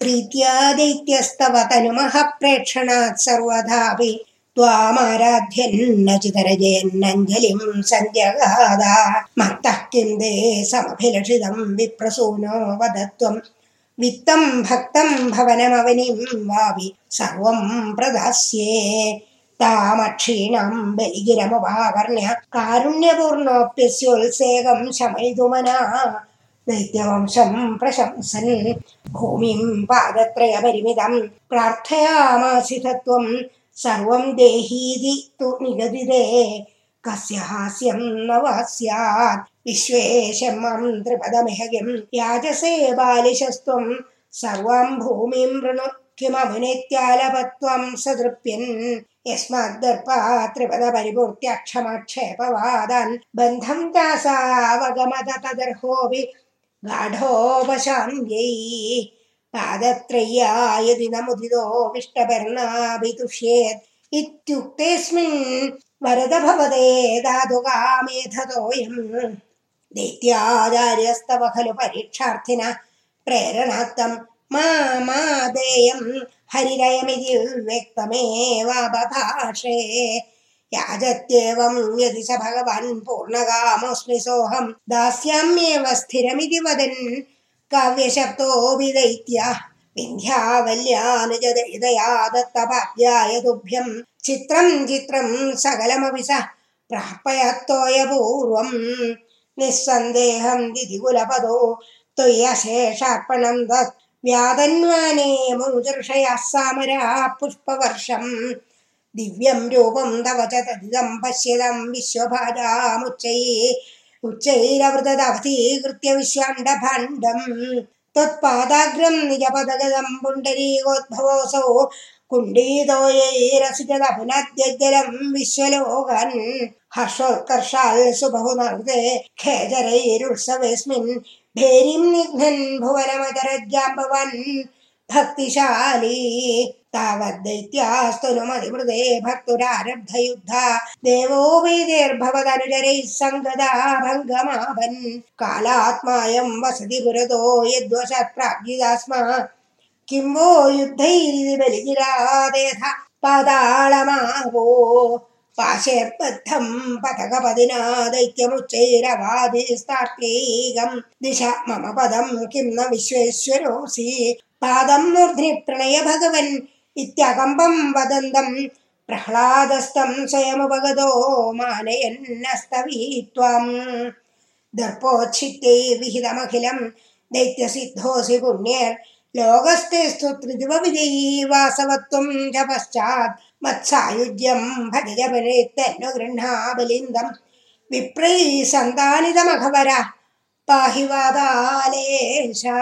प्रीत्या दैत्यस्तव तनुमः प्रेक्षणात् सर्वदापि त्वामाराध्यन्नचितरजयन्नञ्जलिं सञ्जगादा मत्तः किं दे समभिलषितं विप्रसूनो वद त्वम् वित्तं भक्तं भवनमवनिं वापि सर्वं प्रदास्ये। तामक्षीणां बलिगिरमुपाकर्ण्य कारुण्यपूर्णोऽप्यस्योल्सेकं शमयितुमना दैत्यवंशं प्रशंसन् भूमिं पादत्रयपरिमितं प्रार्थयामासि तत्त्वं सर्वं देहीति तु निगदिते। कस्य हास्यं न वा स्यात्? विश्वेशं मां त्रिपदमिह किं याजसे बालिशस्त्वं? सर्वां भूमिं वृणु किममुनेत्यालपत्वं सदृप्यन्? यस्माद्दर्पा त्रिपदपरिपूर्त्याक्षमाक्षेपवादान्? बन्धं दासावगमद तदर्होऽपि गाढोपशान्त्यै पादत्रय्या यदि न मुदितो विष्टपर्णाभितुष्येत् इत्युक्तेऽस्मिन् वरद भवदे धातुकामेधतोऽयम् दैत्याचार्यस्तव खलु परीक्षार्थिनः प्रेरणार्थं मा मा देयं हरिरयमिति व्यक्तमेवाबभाषे याजत्येवं यदि स भगवान् पूर्णकामोऽस्मि सोऽहं दास्याम्येव स्थिरमिति वदन् काव्यशब्दोऽपि दैत्यः विन्ध्यावल्यानुजदया दत्तपाद्याय तुभ्यं चित्रं चित्रं सकलमपि स प्रापयत्तोयपूर्वं निःसन्देहं दिदिकुलपदो त्वय्यशेषार्पणं तत् व्यादन्वाने मुदर्शयाः सामराः पुष्पवर्षम् दिव्यं रूपं तव च तदिदं पश्यदं विश्वभाजामुच्चैः उच्चैरवृतदवतीकृत्य विश्वाण्डभाण्डम् त्वत्पादाग्रं निजपदगदं पुण्डरीकोद्भवोऽसौ कुण्डीतोयैरसिजद पुनद्यज्जलं विश्वलोकन्, हर्षोत्कर्षाल् सुबहुनर्दे खेचरैरुत्सवेऽस्मिन् भेरीं निघ्नन् भुवनमचरज्जाम्बवन् भक्तिशाली। तावद्दैत्यास्तनुमतिमृदे भक्तुरारब्धयुद्धा। देवो वेदेर्भवदनुचरैः सङ्गदा भङ्गमाभन् कालात्मायं वसति पुरतो यद्वशात् प्राज्ञिदा स्म किं वो युद्धैरिति बलिगिरादेथ पाताळमावो पाशेर्बद्धं पथकपदिना दैत्यमुच्चैरवादिस्तार्क्यैकं दिश मम पदं किं न विश्वेश्वरोऽसि पादं मूर्ध्नि प्रणय भगवन् इत्यकम्पं वदन्तं प्रह्लादस्तं स्वयमुपगतो मानयन्नस्तवीत्वम्। दर्पोच्छित्यै विहितमखिलं दैत्यसिद्धोऽसि पुण्यैर्लोकस्तेस्तु त्रिदिवविजयी वासवत्वं च पश्चात् मत्सायुज्यं भजजपनेत्तनु गृह्णा बलिन्दं विप्रैः सन्तानितमघवर पाहि वादालेशा